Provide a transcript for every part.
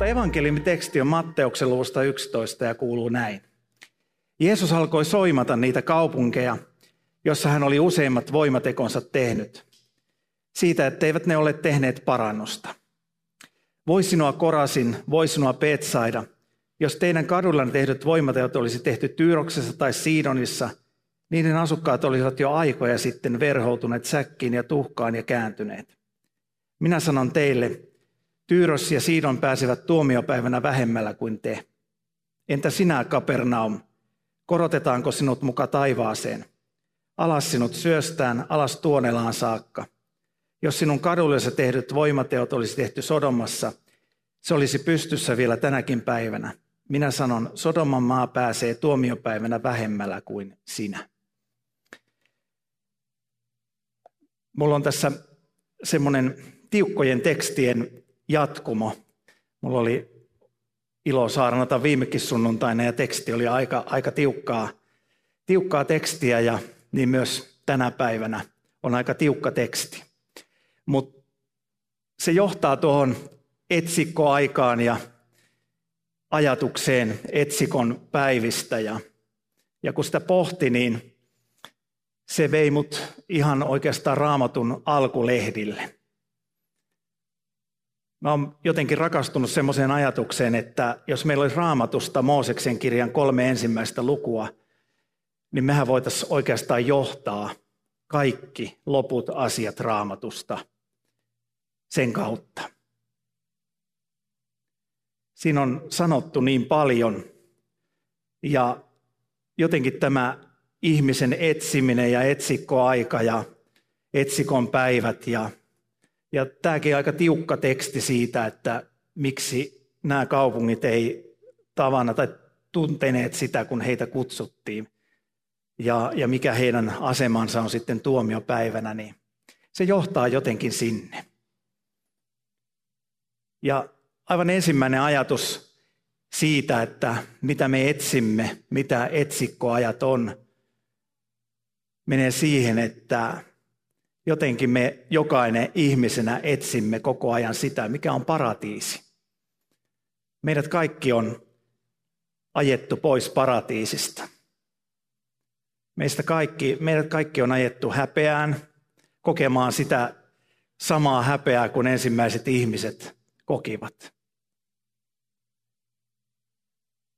Mutta evankeliumiteksti on Matteuksen luvusta 11 ja kuuluu näin. Jeesus alkoi soimata niitä kaupunkeja, jossa hän oli useimmat voimatekonsa tehnyt. Siitä, etteivät ne ole tehneet parannusta. Voi sinua Korasin, voi sinua Petsaida, jos teidän kadullanne tehdyt voimateot olisi tehty Tyyroksessa tai Siidonissa, niiden asukkaat olisivat jo aikoja sitten verhoutuneet säkkiin ja tuhkaan ja kääntyneet. Minä sanon teille, Tyyros ja Siidon pääsevät tuomiopäivänä vähemmällä kuin te. Entä sinä, Kapernaum? Korotetaanko sinut muka taivaaseen? Alas sinut syöstään, alas tuonelaan saakka. Jos sinun kadullesi tehdyt voimateot olisi tehty Sodomassa, se olisi pystyssä vielä tänäkin päivänä. Minä sanon, Sodoman maa pääsee tuomiopäivänä vähemmällä kuin sinä. Mulla on tässä semmoinen tiukkojen tekstien jatkumo. Mulla oli ilo saarnata viimekin sunnuntaina ja teksti oli aika, aika tiukkaa, tiukkaa tekstiä ja niin myös tänä päivänä on aika tiukka teksti. Mutta se johtaa tuohon etsikkoaikaan ja ajatukseen etsikon päivistä. Ja, ja kun sitä pohti, niin se vei mut ihan oikeastaan raamatun alkulehdille. Mä oon jotenkin rakastunut semmoiseen ajatukseen, että jos meillä olisi raamatusta Mooseksen kirjan kolme ensimmäistä lukua, niin mehän voitaisiin oikeastaan johtaa kaikki loput asiat raamatusta sen kautta. Siinä on sanottu niin paljon ja jotenkin tämä ihmisen etsiminen ja etsikkoaika ja etsikon päivät ja ja tämäkin aika tiukka teksti siitä, että miksi nämä kaupungit ei tavana tai tunteneet sitä, kun heitä kutsuttiin. Ja, ja mikä heidän asemansa on sitten tuomiopäivänä, niin se johtaa jotenkin sinne. Ja aivan ensimmäinen ajatus siitä, että mitä me etsimme, mitä etsikkoajat on, menee siihen, että jotenkin me jokainen ihmisenä etsimme koko ajan sitä, mikä on paratiisi. Meidät kaikki on ajettu pois paratiisista. Meistä kaikki, meidät kaikki on ajettu häpeään, kokemaan sitä samaa häpeää kuin ensimmäiset ihmiset kokivat.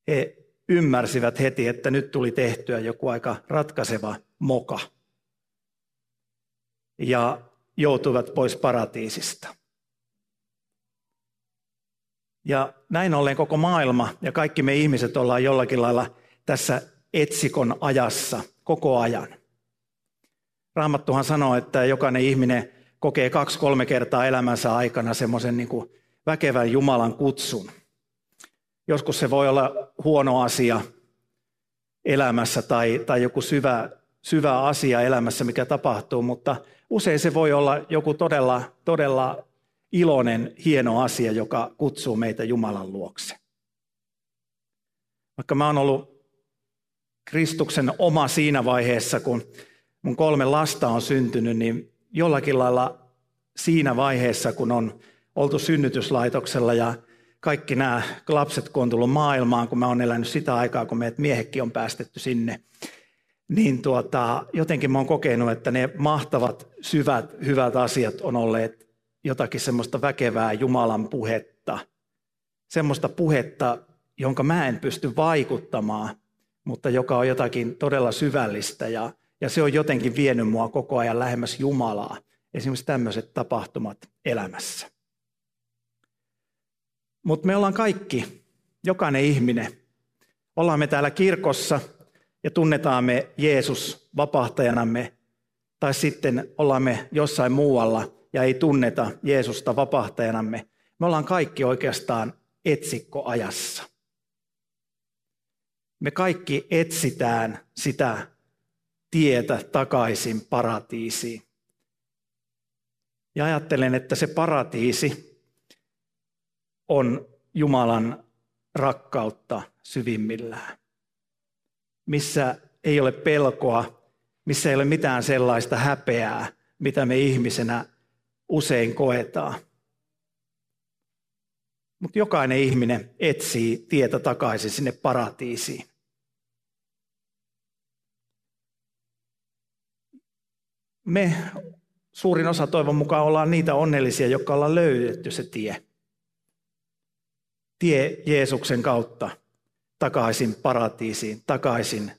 He ymmärsivät heti, että nyt tuli tehtyä joku aika ratkaiseva moka ja joutuivat pois paratiisista. Ja näin ollen koko maailma ja kaikki me ihmiset ollaan jollakin lailla tässä etsikon ajassa koko ajan. Raamattuhan sanoo, että jokainen ihminen kokee kaksi-kolme kertaa elämänsä aikana semmoisen niin väkevän Jumalan kutsun. Joskus se voi olla huono asia elämässä tai, tai joku syvä, syvä asia elämässä, mikä tapahtuu, mutta Usein se voi olla joku todella, todella iloinen, hieno asia, joka kutsuu meitä Jumalan luokse. Vaikka mä oon ollut Kristuksen oma siinä vaiheessa, kun mun kolme lasta on syntynyt, niin jollakin lailla siinä vaiheessa, kun on oltu synnytyslaitoksella ja kaikki nämä lapset, kun on tullut maailmaan, kun mä oon elänyt sitä aikaa, kun meidät miehekin on päästetty sinne, niin tuota, jotenkin mä oon kokenut, että ne mahtavat, syvät, hyvät asiat on olleet jotakin semmoista väkevää Jumalan puhetta. Semmoista puhetta, jonka mä en pysty vaikuttamaan, mutta joka on jotakin todella syvällistä ja, ja se on jotenkin vienyt mua koko ajan lähemmäs Jumalaa. Esimerkiksi tämmöiset tapahtumat elämässä. Mutta me ollaan kaikki, jokainen ihminen, ollaan me täällä kirkossa – ja tunnetaan me Jeesus vapahtajanamme, tai sitten ollaan me jossain muualla ja ei tunneta Jeesusta vapahtajanamme. Me ollaan kaikki oikeastaan etsikkoajassa. Me kaikki etsitään sitä tietä takaisin paratiisiin. Ja ajattelen, että se paratiisi on Jumalan rakkautta syvimmillään, missä ei ole pelkoa, missä ei ole mitään sellaista häpeää, mitä me ihmisenä usein koetaan. Mutta jokainen ihminen etsii tietä takaisin sinne paratiisiin. Me suurin osa toivon mukaan ollaan niitä onnellisia, jotka ollaan löydetty se tie. Tie Jeesuksen kautta takaisin paratiisiin, takaisin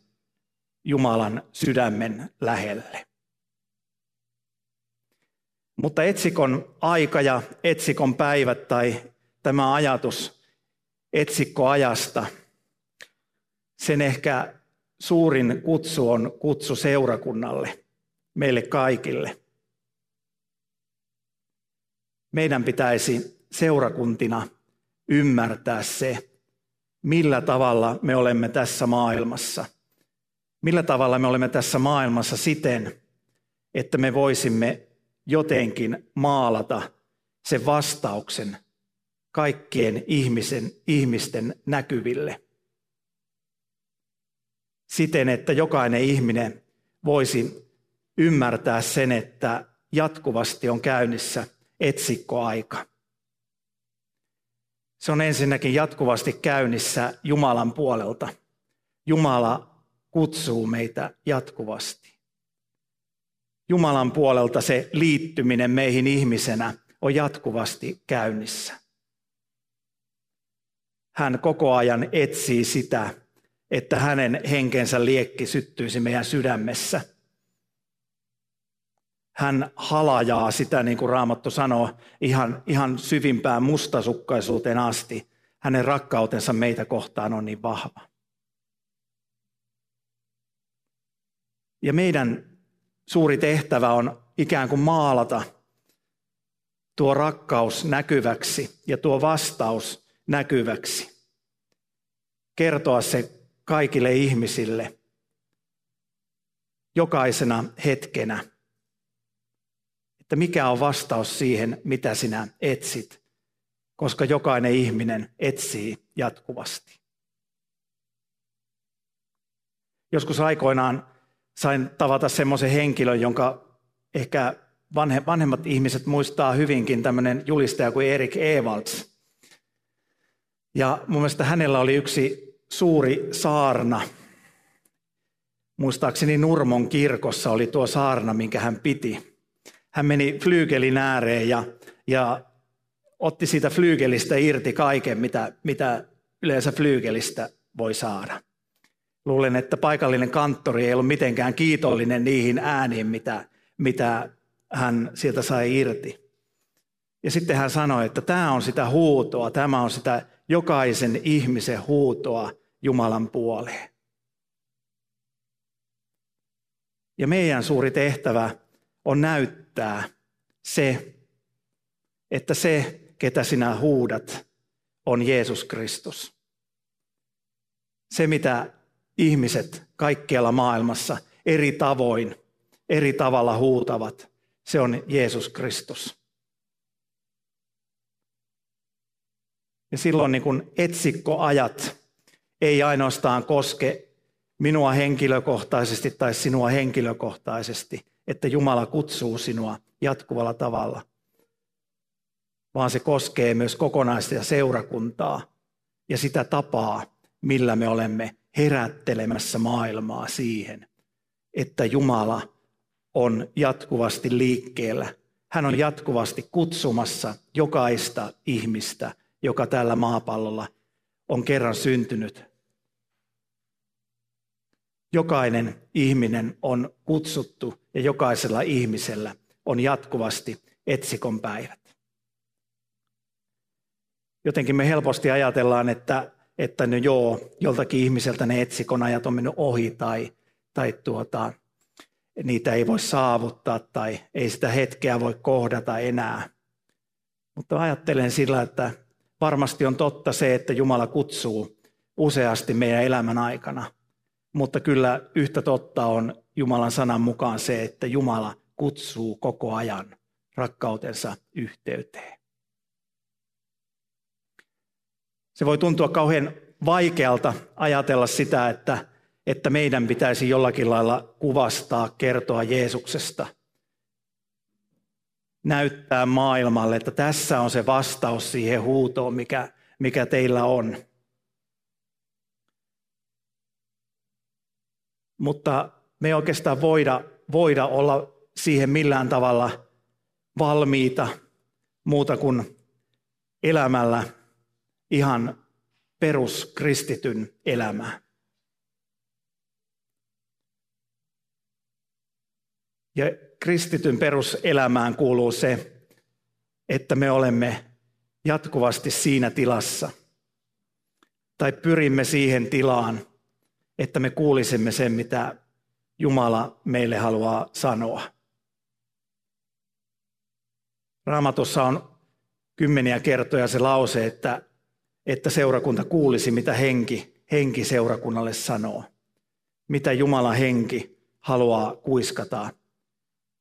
Jumalan sydämen lähelle. Mutta etsikon aika ja etsikon päivät tai tämä ajatus etsikkoajasta, sen ehkä suurin kutsu on kutsu seurakunnalle, meille kaikille. Meidän pitäisi seurakuntina ymmärtää se, millä tavalla me olemme tässä maailmassa. Millä tavalla me olemme tässä maailmassa siten, että me voisimme jotenkin maalata sen vastauksen kaikkien ihmisen, ihmisten näkyville. Siten, että jokainen ihminen voisi ymmärtää sen, että jatkuvasti on käynnissä etsikkoaika. Se on ensinnäkin jatkuvasti käynnissä Jumalan puolelta. Jumala kutsuu meitä jatkuvasti. Jumalan puolelta se liittyminen meihin ihmisenä on jatkuvasti käynnissä. Hän koko ajan etsii sitä, että hänen henkensä liekki syttyisi meidän sydämessä. Hän halajaa sitä, niin kuin Raamattu sanoo, ihan, ihan syvimpään mustasukkaisuuteen asti. Hänen rakkautensa meitä kohtaan on niin vahva. Ja meidän suuri tehtävä on ikään kuin maalata tuo rakkaus näkyväksi ja tuo vastaus näkyväksi. Kertoa se kaikille ihmisille jokaisena hetkenä, että mikä on vastaus siihen, mitä sinä etsit, koska jokainen ihminen etsii jatkuvasti. Joskus aikoinaan sain tavata semmoisen henkilön, jonka ehkä vanhemmat ihmiset muistaa hyvinkin, tämmöinen julistaja kuin Erik Evalds. Ja mun mielestä hänellä oli yksi suuri saarna. Muistaakseni Nurmon kirkossa oli tuo saarna, minkä hän piti. Hän meni flyygelin ääreen ja, ja otti siitä flyygelistä irti kaiken, mitä, mitä yleensä flyygelistä voi saada. Luulen, että paikallinen kanttori ei ollut mitenkään kiitollinen niihin ääniin, mitä, mitä hän sieltä sai irti. Ja sitten hän sanoi, että tämä on sitä huutoa, tämä on sitä jokaisen ihmisen huutoa Jumalan puoleen. Ja meidän suuri tehtävä on näyttää se, että se, ketä sinä huudat, on Jeesus Kristus. Se, mitä ihmiset kaikkialla maailmassa eri tavoin, eri tavalla huutavat, se on Jeesus Kristus. Ja silloin niin kun etsikkoajat ei ainoastaan koske minua henkilökohtaisesti tai sinua henkilökohtaisesti, että Jumala kutsuu sinua jatkuvalla tavalla, vaan se koskee myös kokonaista seurakuntaa ja sitä tapaa, millä me olemme herättelemässä maailmaa siihen, että Jumala on jatkuvasti liikkeellä. Hän on jatkuvasti kutsumassa jokaista ihmistä, joka tällä maapallolla on kerran syntynyt. Jokainen ihminen on kutsuttu ja jokaisella ihmisellä on jatkuvasti etsikon päivät. Jotenkin me helposti ajatellaan, että että no joo, joltakin ihmiseltä ne etsikon ajat on mennyt ohi tai, tai tuota, niitä ei voi saavuttaa tai ei sitä hetkeä voi kohdata enää. Mutta ajattelen sillä, että varmasti on totta se, että Jumala kutsuu useasti meidän elämän aikana. Mutta kyllä yhtä totta on Jumalan sanan mukaan se, että Jumala kutsuu koko ajan rakkautensa yhteyteen. Se voi tuntua kauhean vaikealta ajatella sitä, että, että meidän pitäisi jollakin lailla kuvastaa, kertoa Jeesuksesta. Näyttää maailmalle, että tässä on se vastaus siihen huutoon, mikä, mikä teillä on. Mutta me ei oikeastaan voida, voida olla siihen millään tavalla valmiita muuta kuin elämällä ihan peruskristityn elämää. Ja kristityn peruselämään kuuluu se, että me olemme jatkuvasti siinä tilassa tai pyrimme siihen tilaan, että me kuulisimme sen, mitä Jumala meille haluaa sanoa. Raamatussa on kymmeniä kertoja se lause, että, että seurakunta kuulisi, mitä henki, henki seurakunnalle sanoo. Mitä Jumala henki haluaa kuiskata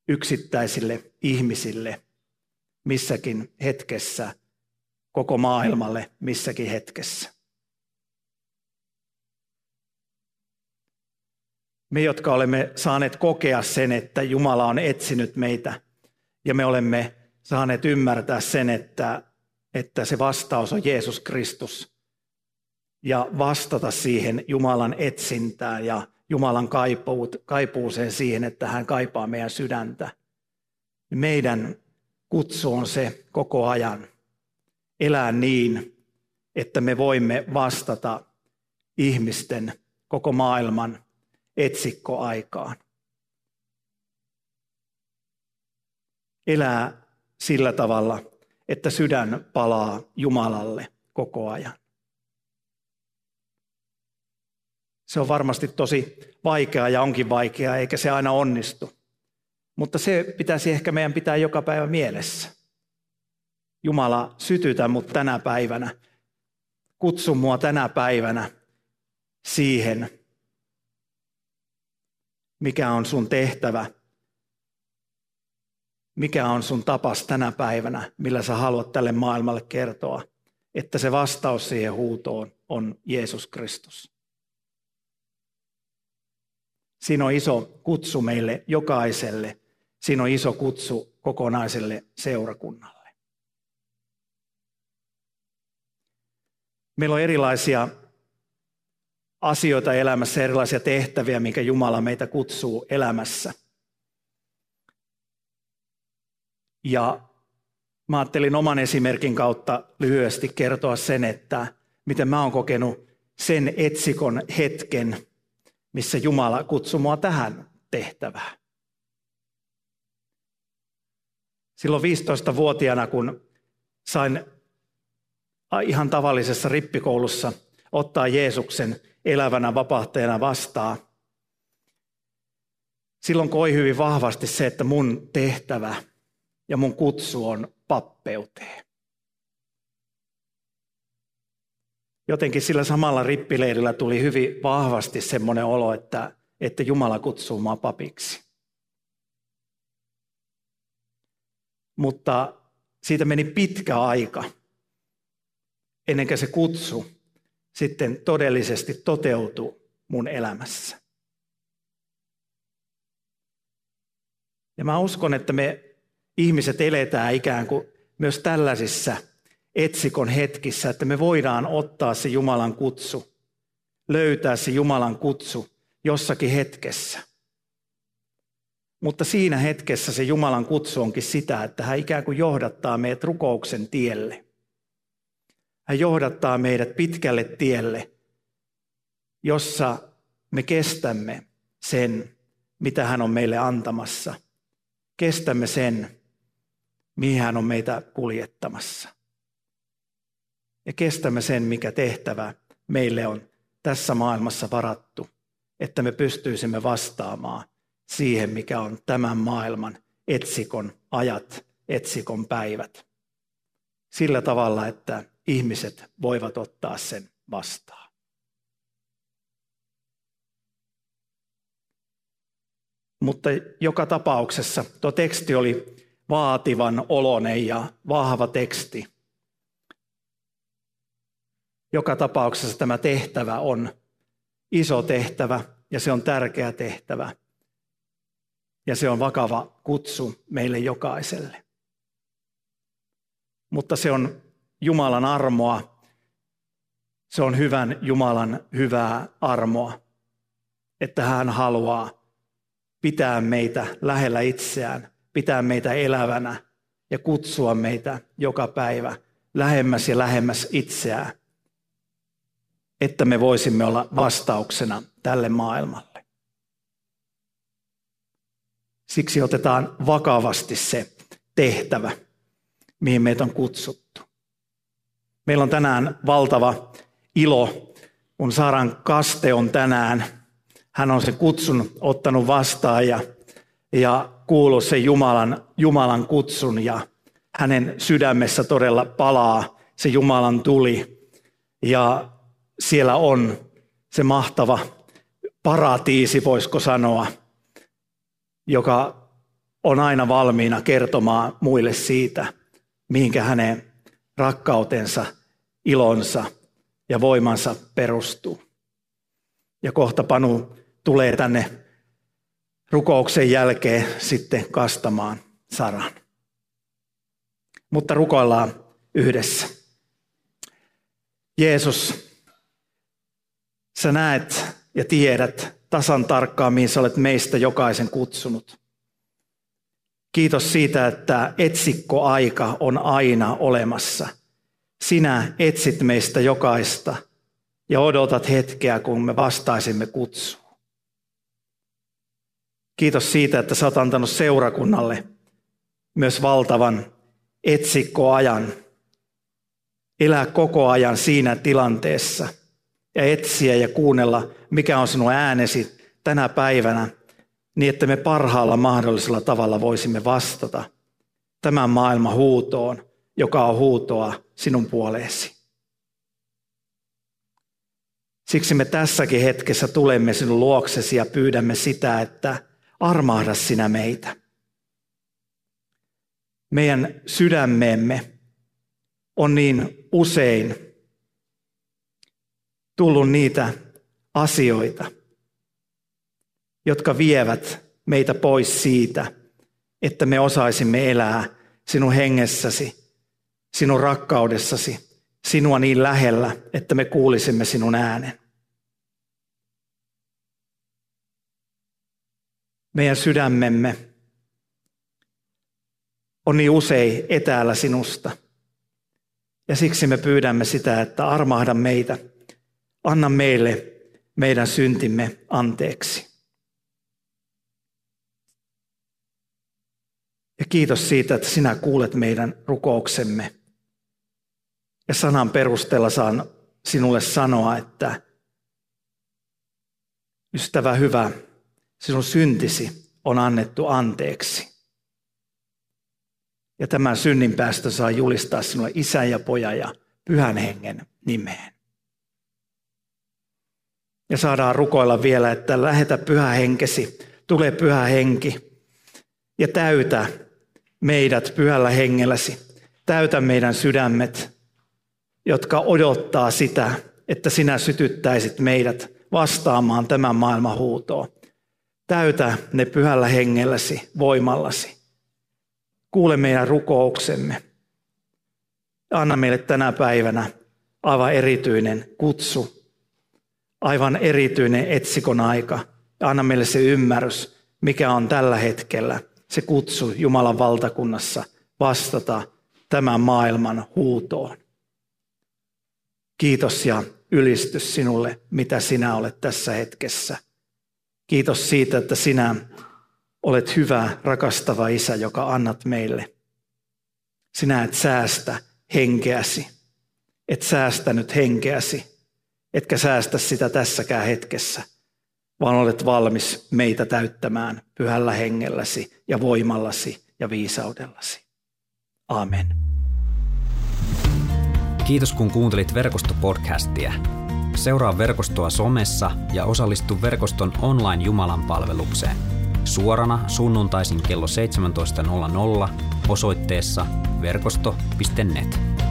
yksittäisille ihmisille missäkin hetkessä, koko maailmalle missäkin hetkessä. Me, jotka olemme saaneet kokea sen, että Jumala on etsinyt meitä ja me olemme saaneet ymmärtää sen, että, että se vastaus on Jeesus Kristus ja vastata siihen Jumalan etsintään ja Jumalan kaipuuseen siihen, että hän kaipaa meidän sydäntä. Meidän kutsu on se koko ajan elää niin, että me voimme vastata ihmisten, koko maailman etsikkoaikaan. Elää sillä tavalla, että sydän palaa Jumalalle koko ajan. Se on varmasti tosi vaikeaa ja onkin vaikeaa, eikä se aina onnistu. Mutta se pitäisi ehkä meidän pitää joka päivä mielessä. Jumala, sytytä mut tänä päivänä. Kutsu mua tänä päivänä siihen, mikä on sun tehtävä, mikä on sun tapas tänä päivänä, millä sä haluat tälle maailmalle kertoa, että se vastaus siihen huutoon on Jeesus Kristus. Siinä on iso kutsu meille jokaiselle. Siinä on iso kutsu kokonaiselle seurakunnalle. Meillä on erilaisia asioita elämässä, erilaisia tehtäviä, minkä Jumala meitä kutsuu elämässä. Ja mä ajattelin oman esimerkin kautta lyhyesti kertoa sen, että miten mä oon kokenut sen etsikon hetken, missä Jumala kutsui mua tähän tehtävään. Silloin 15-vuotiaana, kun sain ihan tavallisessa rippikoulussa ottaa Jeesuksen elävänä vapahtajana vastaan, silloin koi hyvin vahvasti se, että mun tehtävä ja mun kutsu on pappeuteen. Jotenkin sillä samalla rippileirillä tuli hyvin vahvasti semmoinen olo, että, että Jumala kutsuu mua papiksi. Mutta siitä meni pitkä aika ennen kuin se kutsu sitten todellisesti toteutui mun elämässä. Ja mä uskon, että me ihmiset eletään ikään kuin myös tällaisissa etsikon hetkissä, että me voidaan ottaa se Jumalan kutsu, löytää se Jumalan kutsu jossakin hetkessä. Mutta siinä hetkessä se Jumalan kutsu onkin sitä, että hän ikään kuin johdattaa meidät rukouksen tielle. Hän johdattaa meidät pitkälle tielle, jossa me kestämme sen, mitä hän on meille antamassa. Kestämme sen, mihin hän on meitä kuljettamassa. Ja kestämme sen, mikä tehtävä meille on tässä maailmassa varattu, että me pystyisimme vastaamaan siihen, mikä on tämän maailman etsikon ajat, etsikon päivät sillä tavalla, että ihmiset voivat ottaa sen vastaan. Mutta joka tapauksessa tuo teksti oli vaativan olonen ja vahva teksti. Joka tapauksessa tämä tehtävä on iso tehtävä ja se on tärkeä tehtävä. Ja se on vakava kutsu meille jokaiselle. Mutta se on Jumalan armoa. Se on hyvän Jumalan hyvää armoa, että hän haluaa pitää meitä lähellä itseään, pitää meitä elävänä ja kutsua meitä joka päivä lähemmäs ja lähemmäs itseään, että me voisimme olla vastauksena tälle maailmalle. Siksi otetaan vakavasti se tehtävä, mihin meitä on kutsuttu. Meillä on tänään valtava ilo, kun Saran kaste on tänään. Hän on se kutsun ottanut vastaan ja, ja kuullut sen Jumalan, Jumalan kutsun ja hänen sydämessä todella palaa se Jumalan tuli. Ja siellä on se mahtava paratiisi, voisiko sanoa, joka on aina valmiina kertomaan muille siitä, mihinkä hänen rakkautensa, ilonsa ja voimansa perustuu. Ja kohta Panu tulee tänne rukouksen jälkeen sitten kastamaan Saran. Mutta rukoillaan yhdessä. Jeesus, sä näet ja tiedät tasan tarkkaan, mihin sä olet meistä jokaisen kutsunut. Kiitos siitä, että etsikkoaika on aina olemassa. Sinä etsit meistä jokaista ja odotat hetkeä, kun me vastaisimme kutsuun. Kiitos siitä, että sä oot antanut seurakunnalle myös valtavan etsikkoajan. Elää koko ajan siinä tilanteessa ja etsiä ja kuunnella, mikä on sinun äänesi tänä päivänä – niin että me parhaalla mahdollisella tavalla voisimme vastata tämän maailman huutoon, joka on huutoa sinun puoleesi. Siksi me tässäkin hetkessä tulemme sinun luoksesi ja pyydämme sitä, että armahda sinä meitä. Meidän sydämemme on niin usein tullut niitä asioita – jotka vievät meitä pois siitä, että me osaisimme elää sinun hengessäsi, sinun rakkaudessasi, sinua niin lähellä, että me kuulisimme sinun äänen. Meidän sydämemme on niin usein etäällä sinusta. Ja siksi me pyydämme sitä, että armahda meitä, anna meille meidän syntimme anteeksi. Ja kiitos siitä, että sinä kuulet meidän rukouksemme. Ja sanan perusteella saan sinulle sanoa, että ystävä hyvä, sinun syntisi on annettu anteeksi. Ja tämän synnin päästö saa julistaa sinulle isän ja pojan ja pyhän hengen nimeen. Ja saadaan rukoilla vielä, että lähetä pyhä henkesi, tule pyhä henki ja täytä meidät pyhällä hengelläsi. Täytä meidän sydämet, jotka odottaa sitä, että sinä sytyttäisit meidät vastaamaan tämän maailman huutoon. Täytä ne pyhällä hengelläsi, voimallasi. Kuule meidän rukouksemme. Anna meille tänä päivänä aivan erityinen kutsu, aivan erityinen etsikon aika. Anna meille se ymmärrys, mikä on tällä hetkellä – se kutsu Jumalan valtakunnassa vastata tämän maailman huutoon. Kiitos ja ylistys sinulle, mitä sinä olet tässä hetkessä. Kiitos siitä, että sinä olet hyvä, rakastava isä, joka annat meille. Sinä et säästä henkeäsi, et säästänyt henkeäsi, etkä säästä sitä tässäkään hetkessä, vaan olet valmis meitä täyttämään pyhällä hengelläsi ja voimallasi ja viisaudellasi. Amen. Kiitos kun kuuntelit verkostopodcastia. Seuraa verkostoa somessa ja osallistu verkoston online Jumalan palvelukseen. suorana sunnuntaisin kello 17.00 osoitteessa verkosto.net.